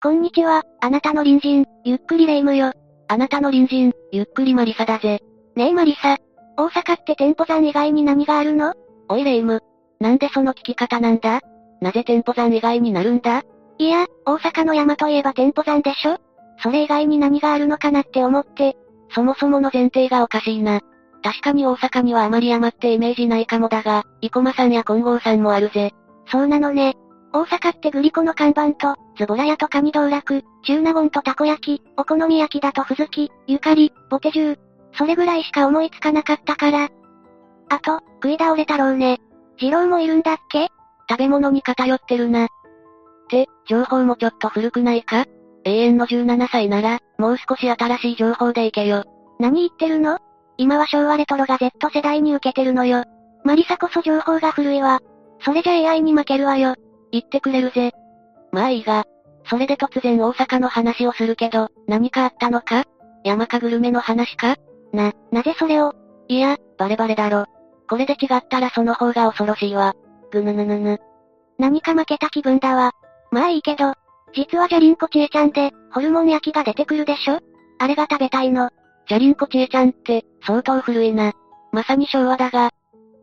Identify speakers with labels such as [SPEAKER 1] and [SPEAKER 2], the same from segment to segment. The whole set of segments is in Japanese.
[SPEAKER 1] こんにちは、あなたの隣人、ゆっくりレ夢ムよ。
[SPEAKER 2] あなたの隣人、ゆっくりマリサだぜ。
[SPEAKER 1] ねえマリサ。大阪って店舗山以外に何があるの？
[SPEAKER 2] おいレ夢ム。なんでその聞き方なんだ？なぜ店舗山以外になるんだ？
[SPEAKER 1] いや、大阪の山といえば店舗山でしょ？それ以外に何があるのかなって思って。
[SPEAKER 2] そもそもの前提がおかしいな。確かに大阪にはあまり山ってイメージないかもだが、生駒山や金剛山もあるぜ。
[SPEAKER 1] そうなのね。大阪ってグリコの看板と、ズボラ屋とカニ道楽、中納言とたこ焼き、お好み焼きだとふずき、ゆかり、ボテジュー。それぐらいしか思いつかなかったから。あと、食い倒れ太郎ね。二郎もいるんだっけ？
[SPEAKER 2] 食べ物に偏ってるな。って、情報もちょっと古くないか？永遠の17歳なら、もう少し新しい情報でいけよ。
[SPEAKER 1] 何言ってるの？今は昭和レトロが Z 世代に受けてるのよ。マリサこそ情報が古いわ。それじゃ AI に負けるわよ。
[SPEAKER 2] 言ってくれるぜ。まあいいが。それで突然大阪の話をするけど、何かあったのか？山かグルメの話か？
[SPEAKER 1] な、なぜそれを？
[SPEAKER 2] いや、バレバレだろ。これで違ったらその方が恐ろしいわ。ぐぬぬぬぬ。
[SPEAKER 1] 何か負けた気分だわ。まあいいけど、実はジャリンコチエちゃんで、ホルモン焼きが出てくるでしょ？あれが食べたいの。
[SPEAKER 2] ジャリンコチエちゃんって、相当古いな。まさに昭和だが。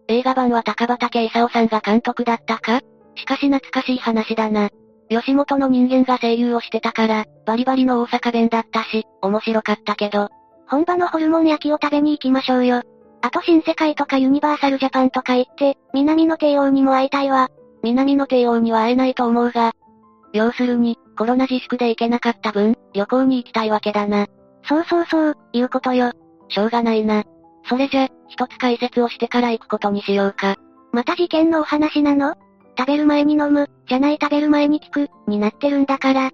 [SPEAKER 2] 映画版は高畑勲さんが監督だったか？しかし懐かしい話だな。吉本の人間が声優をしてたから、バリバリの大阪弁だったし、面白かったけど。
[SPEAKER 1] 本場のホルモン焼きを食べに行きましょうよ。あと新世界とかユニバーサルジャパンとか行って、南の帝王にも会いたいわ。
[SPEAKER 2] 南の帝王には会えないと思うが。要するに、コロナ自粛で行けなかった分、旅行に行きたいわけだな。
[SPEAKER 1] そうそうそう、いうことよ。
[SPEAKER 2] しょうがないな。それじゃ、一つ解説をしてから行くことにしようか。
[SPEAKER 1] また事件のお話なの？食べる前に飲む、じゃない食べる前に聞く、になってるんだから。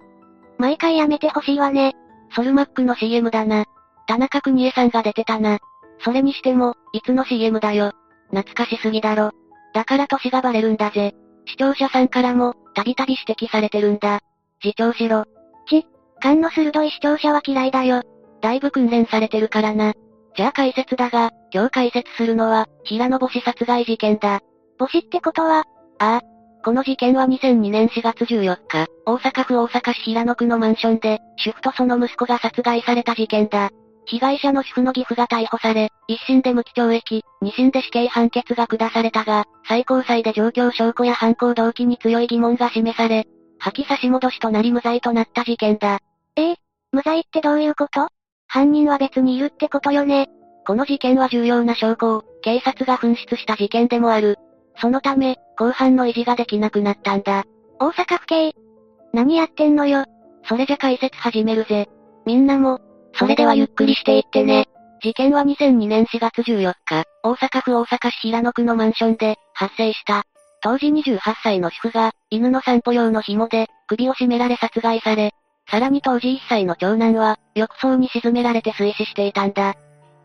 [SPEAKER 1] 毎回やめてほしいわね。
[SPEAKER 2] ソルマックの CM だな。田中邦衛さんが出てたな。それにしても、いつの CM だよ。懐かしすぎだろ。だから歳がバレるんだぜ。視聴者さんからも、たびたび指摘されてるんだ。自重しろ。
[SPEAKER 1] ち、勘の鋭い視聴者は嫌いだよ。
[SPEAKER 2] だいぶ訓練されてるからな。じゃあ解説だが、今日解説するのは、平野星殺害事件だ。
[SPEAKER 1] 母子ってことは
[SPEAKER 2] ああ。この事件は2002年4月14日、大阪府大阪市平野区のマンションで、主婦とその息子が殺害された事件だ。被害者の主婦の義父が逮捕され、一審で無期懲役、二審で死刑判決が下されたが、最高裁で状況証拠や犯行動機に強い疑問が示され、破棄差し戻しとなり無罪となった事件だ。
[SPEAKER 1] ええ無罪ってどういうこと？犯人は別にいるってことよね。
[SPEAKER 2] この事件は重要な証拠を、警察が紛失した事件でもある。そのため、公判の維持ができなくなったんだ。
[SPEAKER 1] 大阪府警。何やってんのよ。
[SPEAKER 2] それじゃ解説始めるぜ。みんなも、
[SPEAKER 1] それではゆっくりしていってね。
[SPEAKER 2] 事件は2002年4月14日、大阪府大阪市平野区のマンションで、発生した。当時28歳の主婦が、犬の散歩用の紐で、首を絞められ殺害され、さらに当時1歳の長男は、浴槽に沈められて水死していたんだ。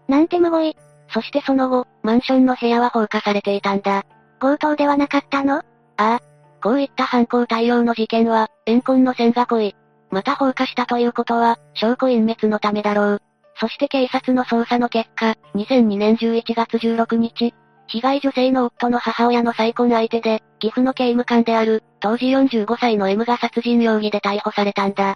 [SPEAKER 1] なんてむごい。
[SPEAKER 2] そしてその後、マンションの部屋は放火されていたんだ。
[SPEAKER 1] 強盗ではなかったの？あ
[SPEAKER 2] あ。こういった犯行対応の事件は、怨恨の線が濃い。また放火したということは、証拠隠滅のためだろう。そして警察の捜査の結果、2002年11月16日、被害女性の夫の母親の再婚相手で、岐阜の刑務官である、当時45歳の M が殺人容疑で逮捕されたんだ。
[SPEAKER 1] っ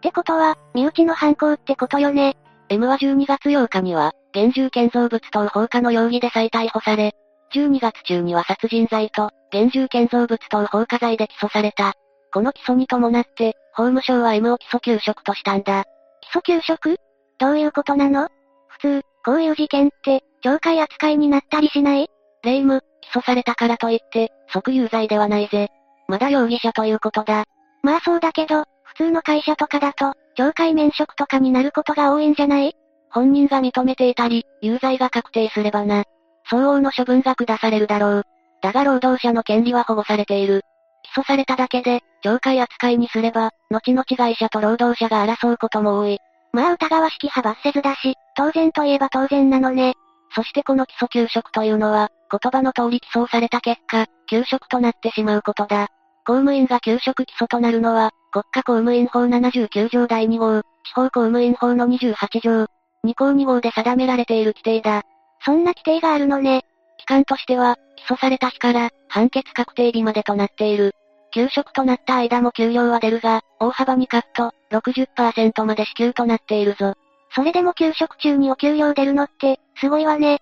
[SPEAKER 1] てことは、身内の犯行ってことよね
[SPEAKER 2] ？M は12月8日には、現住建造物等放火の容疑で再逮捕され、12月中には殺人罪と、現住建造物等放火罪で起訴された。この起訴に伴って、法務省は M を基礎休職としたんだ。
[SPEAKER 1] 基礎休職？どういうことなの？普通、こういう事件って、懲戒扱いになったりしない？
[SPEAKER 2] 霊夢、起訴されたからといって、即有罪ではないぜ。まだ容疑者ということだ。
[SPEAKER 1] まあそうだけど、普通の会社とかだと、懲戒免職とかになることが多いんじゃない？
[SPEAKER 2] 本人が認めていたり、有罪が確定すればな。相応の処分が下されるだろう。だが労働者の権利は保護されている。起訴されただけで、懲戒扱いにすれば、後々会社と労働者が争うことも多い。
[SPEAKER 1] まあ疑わしき派閥せずだし、当然といえば当然なのね。
[SPEAKER 2] そしてこの基礎給食というのは、言葉の通り起訴された結果、給食となってしまうことだ。公務員が給食基礎となるのは、国家公務員法79条第2号、地方公務員法の28条、2項2号で定められている規定だ。
[SPEAKER 1] そんな規定があるのね。
[SPEAKER 2] 期間としては、起訴された日から、判決確定日までとなっている。休職となった間も給料は出るが、大幅にカット、60%まで支給となっているぞ。
[SPEAKER 1] それでも休職中にお給料出るのって、すごいわね。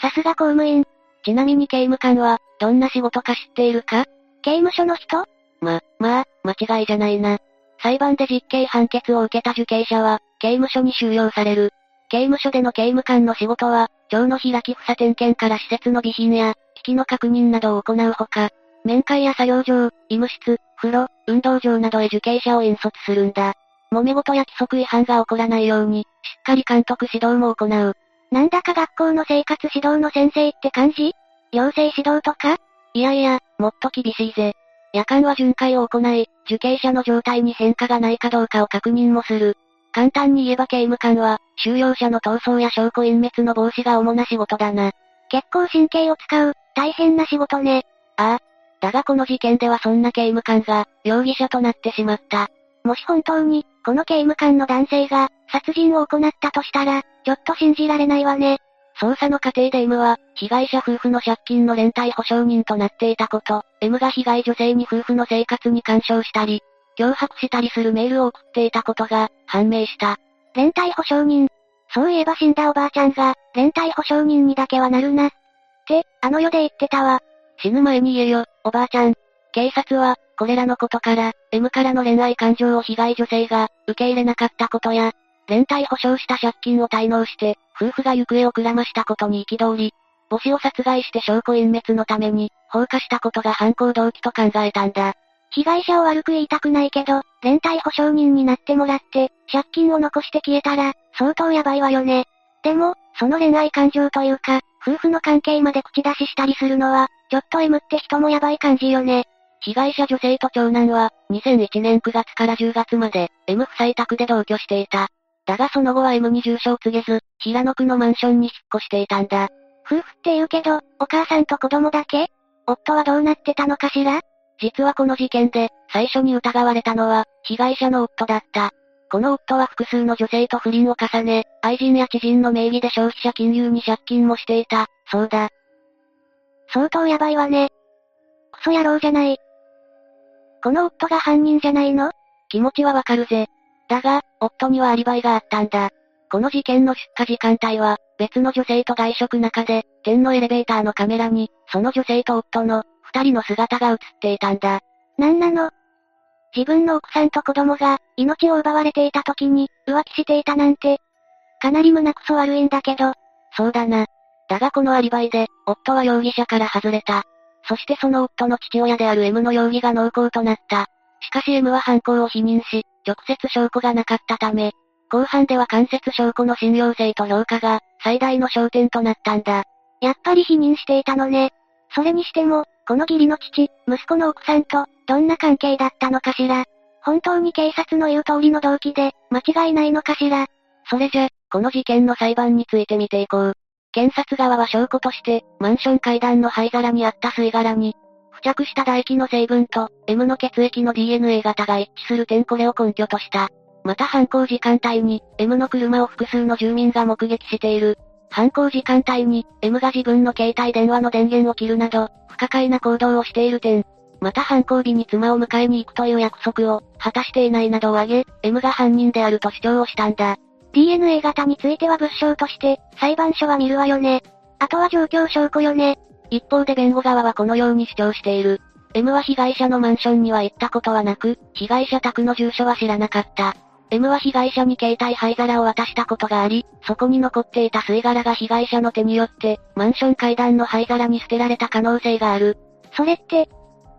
[SPEAKER 1] さすが公務員。
[SPEAKER 2] ちなみに刑務官は、どんな仕事か知っているか？
[SPEAKER 1] 刑務所の人？
[SPEAKER 2] ま、まあ、間違いじゃないな。裁判で実刑判決を受けた受刑者は、刑務所に収容される。刑務所での刑務官の仕事は、庁の開き房点検から施設の備品や、機器の確認などを行うほか、面会や作業場、医務室、風呂、運動場などへ受刑者を引率するんだ。揉め事や規則違反が起こらないように、しっかり監督指導も行う。
[SPEAKER 1] なんだか学校の生活指導の先生って感じ？行政指導とか？
[SPEAKER 2] いやいや、もっと厳しいぜ。夜間は巡回を行い、受刑者の状態に変化がないかどうかを確認もする。簡単に言えば刑務官は、収容者の逃走や証拠隠滅の防止が主な仕事だな。
[SPEAKER 1] 結構神経を使う、大変な仕事ね。
[SPEAKER 2] ああ。だがこの事件ではそんな刑務官が、容疑者となってしまった。
[SPEAKER 1] もし本当に、この刑務官の男性が、殺人を行ったとしたら、ちょっと信じられないわね。
[SPEAKER 2] 捜査の過程で M は、被害者夫婦の借金の連帯保証人となっていたこと、M が被害女性に夫婦の生活に干渉したり、脅迫したりするメールを送っていたことが、判明した。
[SPEAKER 1] 連帯保証人。そういえば死んだおばあちゃんが、連帯保証人にだけはなるな。って、あの世で言ってたわ。
[SPEAKER 2] 死ぬ前に言えよ、おばあちゃん。警察は、これらのことから、M からの恋愛感情を被害女性が、受け入れなかったことや、連帯保証した借金を滞納して、夫婦が行方をくらましたことに憤り、母子を殺害して証拠隠滅のために、放火したことが犯行動機と考えたんだ。
[SPEAKER 1] 被害者を悪く言いたくないけど、連帯保証人になってもらって、借金を残して消えたら、相当やばいわよね。でも、その恋愛感情というか、夫婦の関係まで口出ししたりするのは、ちょっと M って人もやばい感じよね。
[SPEAKER 2] 被害者女性と長男は、2001年9月から10月まで、M 夫妻宅で同居していた。だがその後は M に住所を告げず、平野区のマンションに引っ越していたんだ。
[SPEAKER 1] 夫婦って言うけど、お母さんと子供だけ？夫はどうなってたのかしら？
[SPEAKER 2] 実はこの事件で、最初に疑われたのは、被害者の夫だった。この夫は複数の女性と不倫を重ね、愛人や知人の名義で消費者金融に借金もしていた、そうだ。
[SPEAKER 1] 相当やばいわね。クソ野郎じゃない。この夫が犯人じゃないの？
[SPEAKER 2] 気持ちはわかるぜ。だが、夫にはアリバイがあったんだ。この事件の出火時間帯は、別の女性と外食中で、店のエレベーターのカメラに、その女性と夫の、二人の姿が映っていたんだ。
[SPEAKER 1] なんなの？自分の奥さんと子供が、命を奪われていた時に、浮気していたなんて。かなり胸くそ悪いんだけど。
[SPEAKER 2] そうだな。だがこのアリバイで、夫は容疑者から外れた。そしてその夫の父親である M の容疑が濃厚となった。しかし M は犯行を否認し、直接証拠がなかったため、後半では間接証拠の信用性と評価が、最大の焦点となったんだ。
[SPEAKER 1] やっぱり否認していたのね。それにしても、この義理の父、息子の奥さんと、どんな関係だったのかしら。本当に警察の言う通りの動機で、間違いないのかしら。
[SPEAKER 2] それじゃ、この事件の裁判について見ていこう。検察側は証拠として、マンション階段の灰皿にあった吸い殻に、付着した唾液の成分と、M の血液の DNA 型が一致する点これを根拠とした。また犯行時間帯に、M の車を複数の住民が目撃している。犯行時間帯に、M が自分の携帯電話の電源を切るなど、不可解な行動をしている点。また犯行日に妻を迎えに行くという約束を、果たしていないなどを挙げ、M が犯人であると主張をしたんだ。
[SPEAKER 1] DNA 型については物証として、裁判所は見るわよね。あとは状況証拠よね。
[SPEAKER 2] 一方で弁護側はこのように主張している。M は被害者のマンションには行ったことはなく、被害者宅の住所は知らなかった。M は被害者に携帯灰皿を渡したことがあり、そこに残っていた吸い殻が被害者の手によって、マンション階段の灰皿に捨てられた可能性がある。
[SPEAKER 1] それって、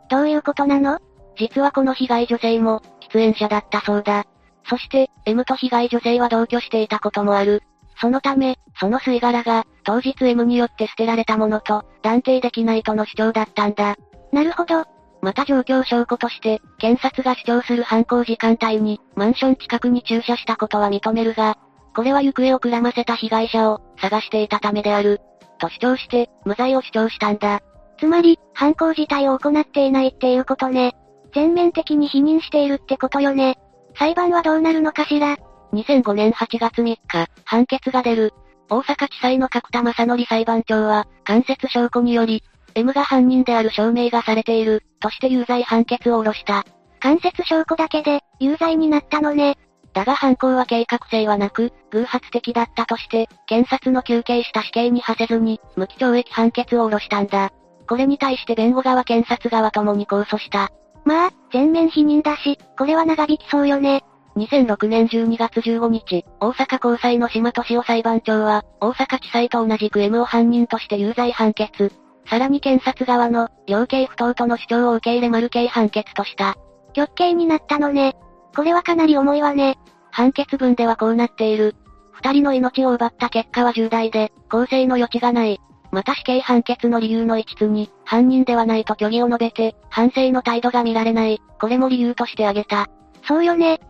[SPEAKER 1] どういうことなの？
[SPEAKER 2] 実はこの被害女性も、喫煙者だったそうだ。そして、M と被害女性は同居していたこともある。そのため、その吸い殻が、当日 M によって捨てられたものと、断定できないとの主張だったんだ。
[SPEAKER 1] なるほど。
[SPEAKER 2] また状況証拠として、検察が主張する犯行時間帯に、マンション近くに駐車したことは認めるが、これは行方をくらませた被害者を、探していたためである。と主張して、無罪を主張したんだ。
[SPEAKER 1] つまり、犯行自体を行っていないっていうことね。全面的に否認しているってことよね。裁判はどうなるのかしら
[SPEAKER 2] 2005年8月3日、判決が出る。大阪地裁の角田正則裁判長は、間接証拠により、M が犯人である証明がされている、として有罪判決を下ろした。
[SPEAKER 1] 間接証拠だけで、有罪になったのね。
[SPEAKER 2] だが犯行は計画性はなく、偶発的だったとして、検察の求刑した死刑に馳せずに、無期懲役判決を下ろしたんだ。これに対して弁護側検察側ともに控訴した。
[SPEAKER 1] まあ、全面否認だし、これは長引きそうよね。
[SPEAKER 2] 2006年12月15日、大阪高裁の島敏夫裁判長は、大阪地裁と同じく M を犯人として有罪判決。さらに検察側の、量刑不当との主張を受け入れ丸刑判決とした。
[SPEAKER 1] 極刑になったのね。これはかなり重いわね。
[SPEAKER 2] 判決文ではこうなっている。二人の命を奪った結果は重大で、公正の余地がない。また死刑判決の理由の一つに、犯人ではないと虚偽を述べて、反省の態度が見られない。これも理由として挙げた。
[SPEAKER 1] そうよね。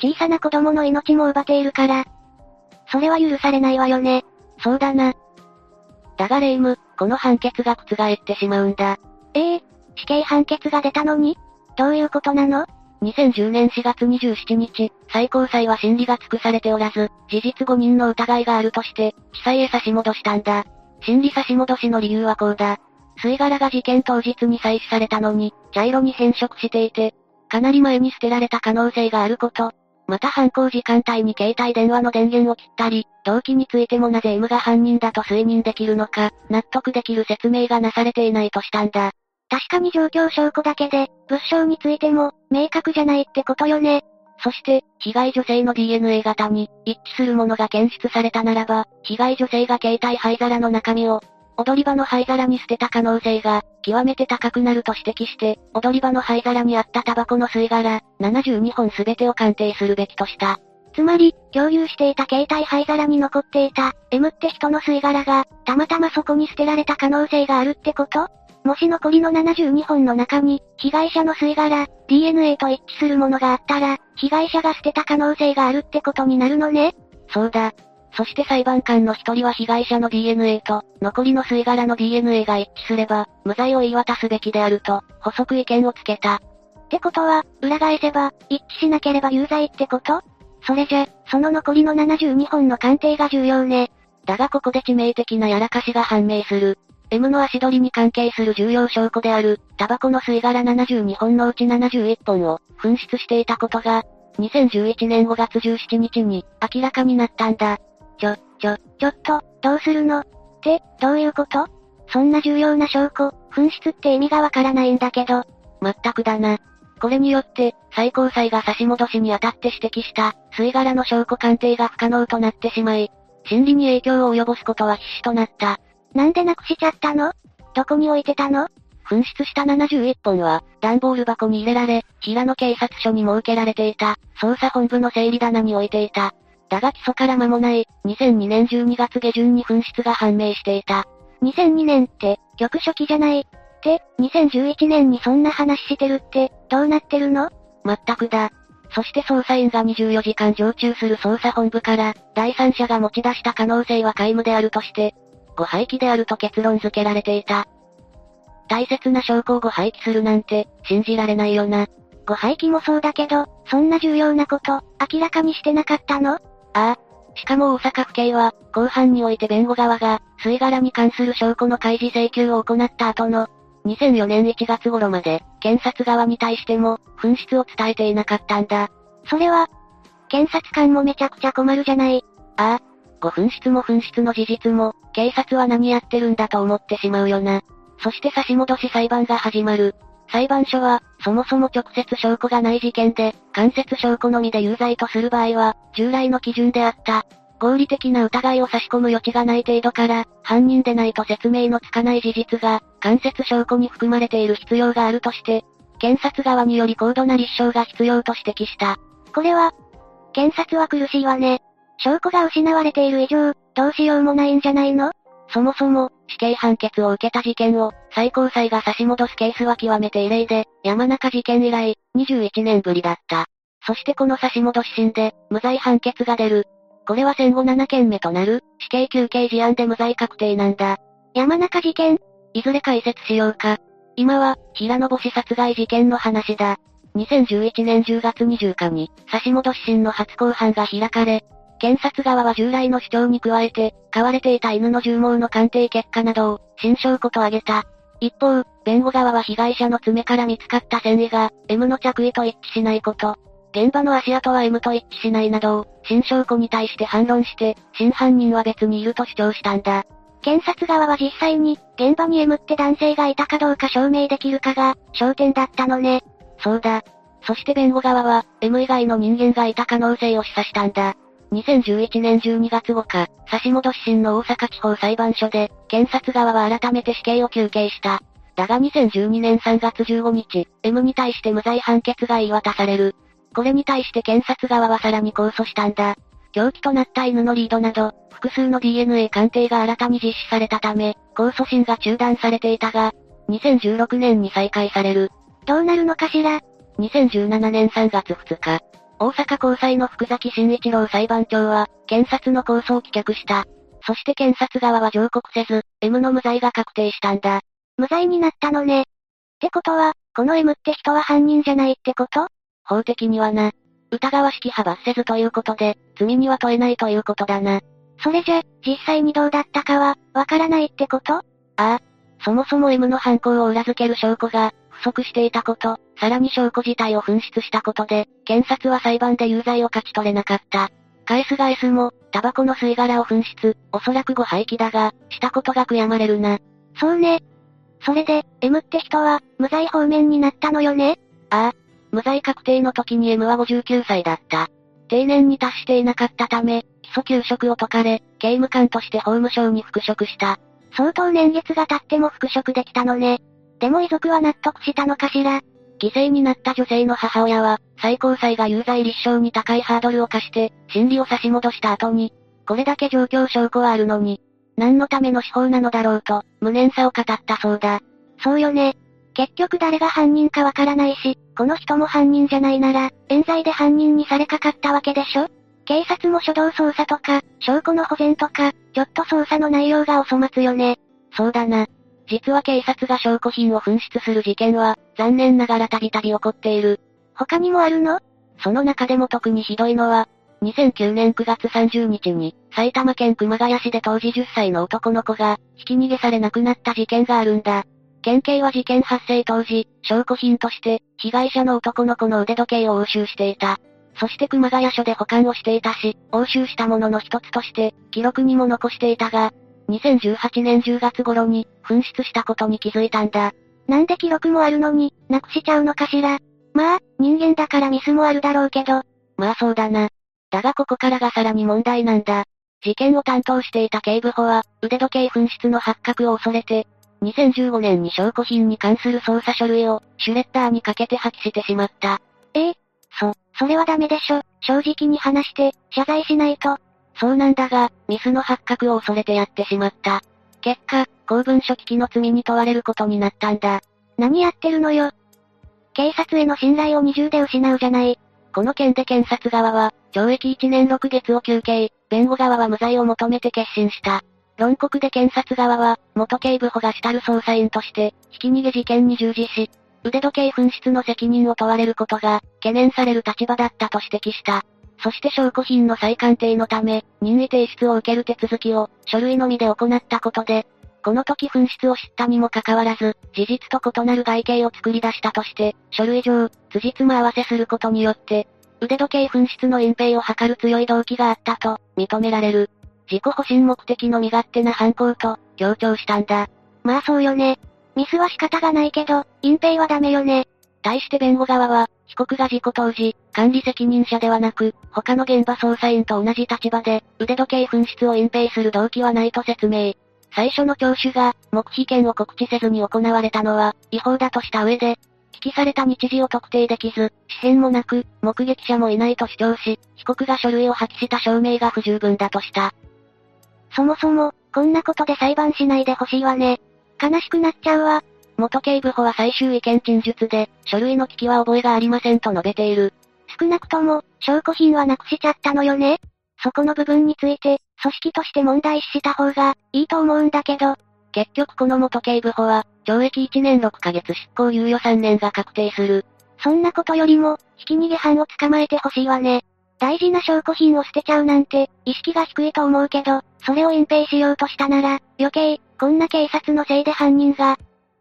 [SPEAKER 1] 小さな子供の命も奪っているから。それは許されないわよね。
[SPEAKER 2] そうだな。だがレイム、この判決が覆ってしまうんだ。
[SPEAKER 1] ええー、死刑判決が出たのに？どういうことなの
[SPEAKER 2] ?2010 年4月27日、最高裁は審理が尽くされておらず、事実誤認の疑いがあるとして、地裁へ差し戻したんだ。審理差し戻しの理由はこうだ。吸い殻が事件当日に採取されたのに、茶色に変色していて、かなり前に捨てられた可能性があること、また犯行時間帯に携帯電話の電源を切ったり、動機についてもなぜ M が犯人だと推認できるのか、納得できる説明がなされていないとしたんだ。
[SPEAKER 1] 確かに状況証拠だけで、物証についても、明確じゃないってことよね。
[SPEAKER 2] そして、被害女性の DNA 型に、一致するものが検出されたならば、被害女性が携帯灰皿の中身を、踊り場の灰皿に捨てた可能性が、極めて高くなると指摘して、踊り場の灰皿にあったタバコの吸い殻、72本すべてを鑑定するべきとした。
[SPEAKER 1] つまり、共有していた携帯灰皿に残っていた、M って人の吸い殻が、たまたまそこに捨てられた可能性があるってこと？もし残りの72本の中に、被害者の吸い殻、DNA と一致するものがあったら、被害者が捨てた可能性があるってことになるのね
[SPEAKER 2] そうだ。そして裁判官の一人は被害者の DNA と、残りの吸い殻の DNA が一致すれば、無罪を言い渡すべきであると、補足意見をつけた。
[SPEAKER 1] ってことは、裏返せば、一致しなければ有罪ってこと？それじゃ、その残りの72本の鑑定が重要ね。
[SPEAKER 2] だがここで致命的なやらかしが判明する。M の足取りに関係する重要証拠である、タバコの吸い殻72本のうち71本を、紛失していたことが、2011年5月17日に、明らかになったんだ。
[SPEAKER 1] ちょ、ちょ、ちょっと、どうするの？って、どういうこと？そんな重要な証拠、紛失って意味がわからないんだけど。
[SPEAKER 2] まったくだな。これによって、最高裁が差し戻しにあたって指摘した、吸い殻の証拠鑑定が不可能となってしまい、審理に影響を及ぼすことは必至となった。
[SPEAKER 1] なんでなくしちゃったの？どこに置いてたの？
[SPEAKER 2] 紛失した71本は、段ボール箱に入れられ、平野警察署に設けられていた、捜査本部の整理棚に置いていた。だが起訴から間もない、2002年12月下旬に紛失が判明していた。
[SPEAKER 1] 2002年って、局初期じゃない。って、2011年にそんな話してるって、どうなってるの？
[SPEAKER 2] まったくだ。そして捜査員が24時間常駐する捜査本部から、第三者が持ち出した可能性は皆無であるとして、誤廃棄であると結論付けられていた。大切な証拠を誤廃棄するなんて、信じられないよな。
[SPEAKER 1] 誤廃棄もそうだけど、そんな重要なこと、明らかにしてなかったの？
[SPEAKER 2] ああ。しかも大阪府警は、後半において弁護側が、吸い殻に関する証拠の開示請求を行った後の、2004年1月頃まで、検察側に対しても、紛失を伝えていなかったんだ。
[SPEAKER 1] それは、検察官もめちゃくちゃ困るじゃない。
[SPEAKER 2] ああ。ご紛失も紛失の事実も、警察は何やってるんだと思ってしまうよな。そして差し戻し裁判が始まる。裁判所は、そもそも直接証拠がない事件で、間接証拠のみで有罪とする場合は、従来の基準であった、合理的な疑いを差し込む余地がない程度から、犯人でないと説明のつかない事実が、間接証拠に含まれている必要があるとして、検察側により高度な立証が必要と指摘した。
[SPEAKER 1] これは、検察は苦しいわね。証拠が失われている以上、どうしようもないんじゃないの？
[SPEAKER 2] そもそも、死刑判決を受けた事件を、最高裁が差し戻すケースは極めて異例で、山中事件以来、21年ぶりだった。そしてこの差し戻し審で、無罪判決が出る。これは戦後7件目となる、死刑休刑事案で無罪確定なんだ。
[SPEAKER 1] 山中事件？
[SPEAKER 2] いずれ解説しようか。今は、平野星殺害事件の話だ。2011年10月20日に、差し戻し審の初公判が開かれ、検察側は従来の主張に加えて、飼われていた犬の獣毛の鑑定結果などを、新証拠と挙げた。一方、弁護側は被害者の爪から見つかった繊維が、M の着衣と一致しないこと、現場の足跡は M と一致しないなど、新証拠に対して反論して、真犯人は別にいると主張したんだ。
[SPEAKER 1] 検察側は実際に、現場に M って男性がいたかどうか証明できるかが、焦点だったのね。
[SPEAKER 2] そうだ。そして弁護側は、M 以外の人間がいた可能性を示唆したんだ。2011年12月5日、差し戻支審の大阪地方裁判所で、検察側は改めて死刑を求刑した。だが2012年3月15日、M に対して無罪判決が言い渡される。これに対して検察側はさらに控訴したんだ。凶器となった犬のリードなど、複数の DNA 鑑定が新たに実施されたため、控訴審が中断されていたが、2016年に再開される。
[SPEAKER 1] どうなるのかしら
[SPEAKER 2] ?2017 年3月2日、大阪高裁の福崎慎一郎裁判長は、検察の控訴を棄却した。そして検察側は上告せず、M の無罪が確定したんだ。
[SPEAKER 1] 無罪になったのね。ってことは、この M って人は犯人じゃないってこと？
[SPEAKER 2] 法的にはな。疑わしき派罰せずということで、罪には問えないということだな。
[SPEAKER 1] それじゃ、実際にどうだったかは、わからないってこと？あ
[SPEAKER 2] あ。そもそも M の犯行を裏付ける証拠が、不足していたこと、さらに証拠自体を紛失したことで、検察は裁判で有罪を勝ち取れなかった。返す返すも、タバコの吸い殻を紛失、おそらく誤廃棄だが、したことが悔やまれるな。
[SPEAKER 1] そうね。それで、M って人は、無罪方面になったのよね？
[SPEAKER 2] ああ、無罪確定の時に M は59歳だった。定年に達していなかったため、基礎休職を解かれ、刑務官として法務省に復職した。
[SPEAKER 1] 相当年月が経っても復職できたのね。でも遺族は納得したのかしら
[SPEAKER 2] 犠牲になった女性の母親は、最高裁が有罪立証に高いハードルを課して、審理を差し戻した後に、これだけ状況証拠はあるのに、何のための司法なのだろうと、無念さを語ったそうだ。
[SPEAKER 1] そうよね。結局誰が犯人かわからないし、この人も犯人じゃないなら、冤罪で犯人にされかかったわけでしょ？警察も初動捜査とか、証拠の保全とか、ちょっと捜査の内容がお粗末よね。
[SPEAKER 2] そうだな。実は警察が証拠品を紛失する事件は、残念ながらたびたび起こっている。
[SPEAKER 1] 他にもあるの？
[SPEAKER 2] その中でも特にひどいのは、2009年9月30日に、埼玉県熊谷市で当時10歳の男の子が、ひき逃げされ亡くなった事件があるんだ。県警は事件発生当時、証拠品として、被害者の男の子の腕時計を押収していた。そして熊谷署で保管をしていたし、押収したものの一つとして、記録にも残していたが、2018年10月頃に、紛失したことに気づいたんだ。
[SPEAKER 1] なんで記録もあるのに、なくしちゃうのかしら？まあ、人間だからミスもあるだろうけど。
[SPEAKER 2] まあそうだな。だがここからがさらに問題なんだ。事件を担当していた警部補は、腕時計紛失の発覚を恐れて、2015年に証拠品に関する捜査書類を、シュレッダーにかけて破棄してしまった。
[SPEAKER 1] ええそ、それはダメでしょ。正直に話して、謝罪しないと。
[SPEAKER 2] そうなんだが、ミスの発覚を恐れてやってしまった。結果、公文書危機の罪に問われることになったんだ。
[SPEAKER 1] 何やってるのよ。警察への信頼を二重で失うじゃない。
[SPEAKER 2] この件で検察側は、懲役1年6月を求刑、弁護側は無罪を求めて決心した。論告で検察側は、元警部補が主たる捜査員として、ひき逃げ事件に従事し、腕時計紛失の責任を問われることが、懸念される立場だったと指摘した。そして証拠品の再鑑定のため、任意提出を受ける手続きを、書類のみで行ったことで、この時紛失を知ったにもかかわらず、事実と異なる外形を作り出したとして、書類上、辻褄合わせすることによって、腕時計紛失の隠蔽を図る強い動機があったと、認められる。自己保身目的の身勝手な犯行と、強調したんだ。
[SPEAKER 1] まあそうよね。ミスは仕方がないけど、隠蔽はダメよね。
[SPEAKER 2] 対して弁護側は、被告が事故当時、管理責任者ではなく、他の現場捜査員と同じ立場で、腕時計紛失を隠蔽する動機はないと説明。最初の聴取が、黙秘権を告知せずに行われたのは、違法だとした上で、聞きされた日時を特定できず、紙片もなく、目撃者もいないと主張し、被告が書類を破棄した証明が不十分だとした。
[SPEAKER 1] そもそも、こんなことで裁判しないでほしいわね。悲しくなっちゃうわ。
[SPEAKER 2] 元警部補は最終意見陳述で、書類の危機は覚えがありませんと述べている。
[SPEAKER 1] 少なくとも、証拠品はなくしちゃったのよね。そこの部分について、組織として問題視した方が、いいと思うんだけど。
[SPEAKER 2] 結局この元警部補は、懲役1年6ヶ月執行猶予3年が確定する。
[SPEAKER 1] そんなことよりも、ひき逃げ犯を捕まえてほしいわね。大事な証拠品を捨てちゃうなんて、意識が低いと思うけど、それを隠蔽しようとしたなら、余計、こんな警察のせいで犯人が。っ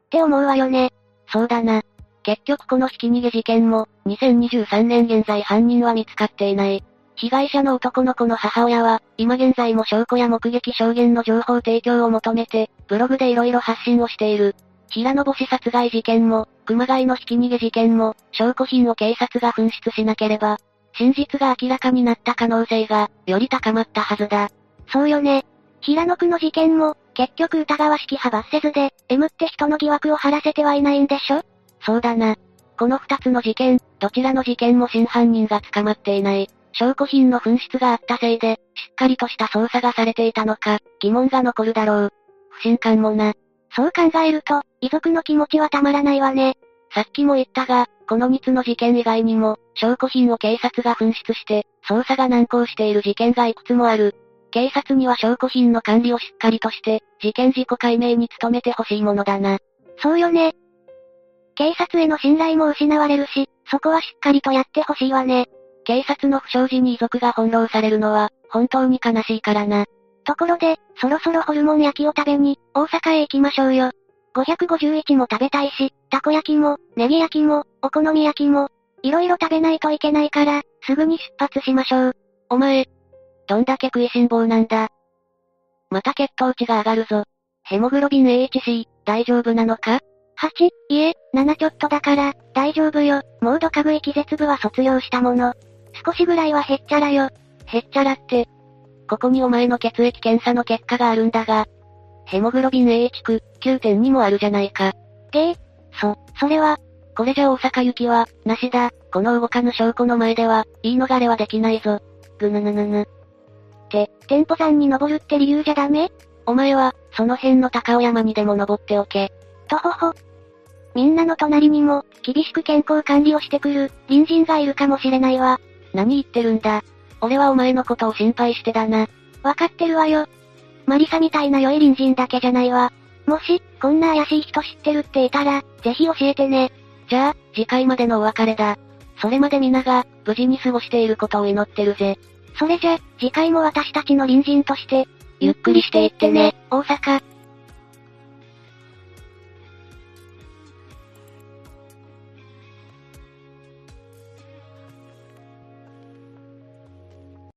[SPEAKER 1] て思うわよね。
[SPEAKER 2] そうだな。結局このひき逃げ事件も、2023年現在犯人は見つかっていない。被害者の男の子の母親は、今現在も証拠や目撃証言の情報提供を求めて、ブログで色々発信をしている。平野星殺害事件も、熊谷のひき逃げ事件も、証拠品を警察が紛失しなければ、真実が明らかになった可能性が、より高まったはずだ。
[SPEAKER 1] そうよね。平野区の事件も、結局疑わしき派閥せずで、M って人の疑惑を晴らせてはいないんでしょ？
[SPEAKER 2] そうだな。この二つの事件、どちらの事件も真犯人が捕まっていない。証拠品の紛失があったせいで、しっかりとした捜査がされていたのか、疑問が残るだろう。不信感もな。
[SPEAKER 1] そう考えると、遺族の気持ちはたまらないわね。
[SPEAKER 2] さっきも言ったが、この2つの事件以外にも、証拠品を警察が紛失して、捜査が難航している事件がいくつもある。警察には証拠品の管理をしっかりとして、事件事故解明に努めてほしいものだな。
[SPEAKER 1] そうよね。警察への信頼も失われるし、そこはしっかりとやってほしいわね。
[SPEAKER 2] 警察の不祥事に遺族が翻弄されるのは、本当に悲しいからな。
[SPEAKER 1] ところで、そろそろホルモン焼きを食べに、大阪へ行きましょうよ。551も食べたいし、たこ焼きも、ネギ焼きも、お好み焼きも、いろいろ食べないといけないから、すぐに出発しましょう。
[SPEAKER 2] お前、どんだけ食いしん坊なんだ？また血糖値が上がるぞ。ヘモグロビン HC、大丈夫なのか
[SPEAKER 1] ?8、いえ、7ちょっとだから、大丈夫よ。モードかぐい気絶部は卒業したもの。少しぐらいはへっちゃらよ。
[SPEAKER 2] へっちゃらって。ここにお前の血液検査の結果があるんだが、ヘモグロビン AH 区、9.2もあるじゃないか。
[SPEAKER 1] げえ、そ、それは、
[SPEAKER 2] これじゃ大阪行きは、なしだ。この動かぬ証拠の前では、言い逃れはできないぞ。ぐぬぬぬぬ。って、
[SPEAKER 1] 店舗山に登るって理由じゃダメ？
[SPEAKER 2] お前は、その辺の高尾山にでも登っておけ。
[SPEAKER 1] とほほ。みんなの隣にも、厳しく健康管理をしてくる、隣人がいるかもしれないわ。
[SPEAKER 2] 何言ってるんだ。俺はお前のことを心配してだな。
[SPEAKER 1] わかってるわよ。マリサみたいな良い隣人だけじゃないわ。もし、こんな怪しい人知ってるっていたら、ぜひ教えてね。
[SPEAKER 2] じゃあ、次回までのお別れだ。それまで皆が、無事に過ごしていることを祈ってるぜ。
[SPEAKER 1] それじゃ、次回も私たちの隣人として、
[SPEAKER 2] ゆっくりしていってね、
[SPEAKER 1] 大阪。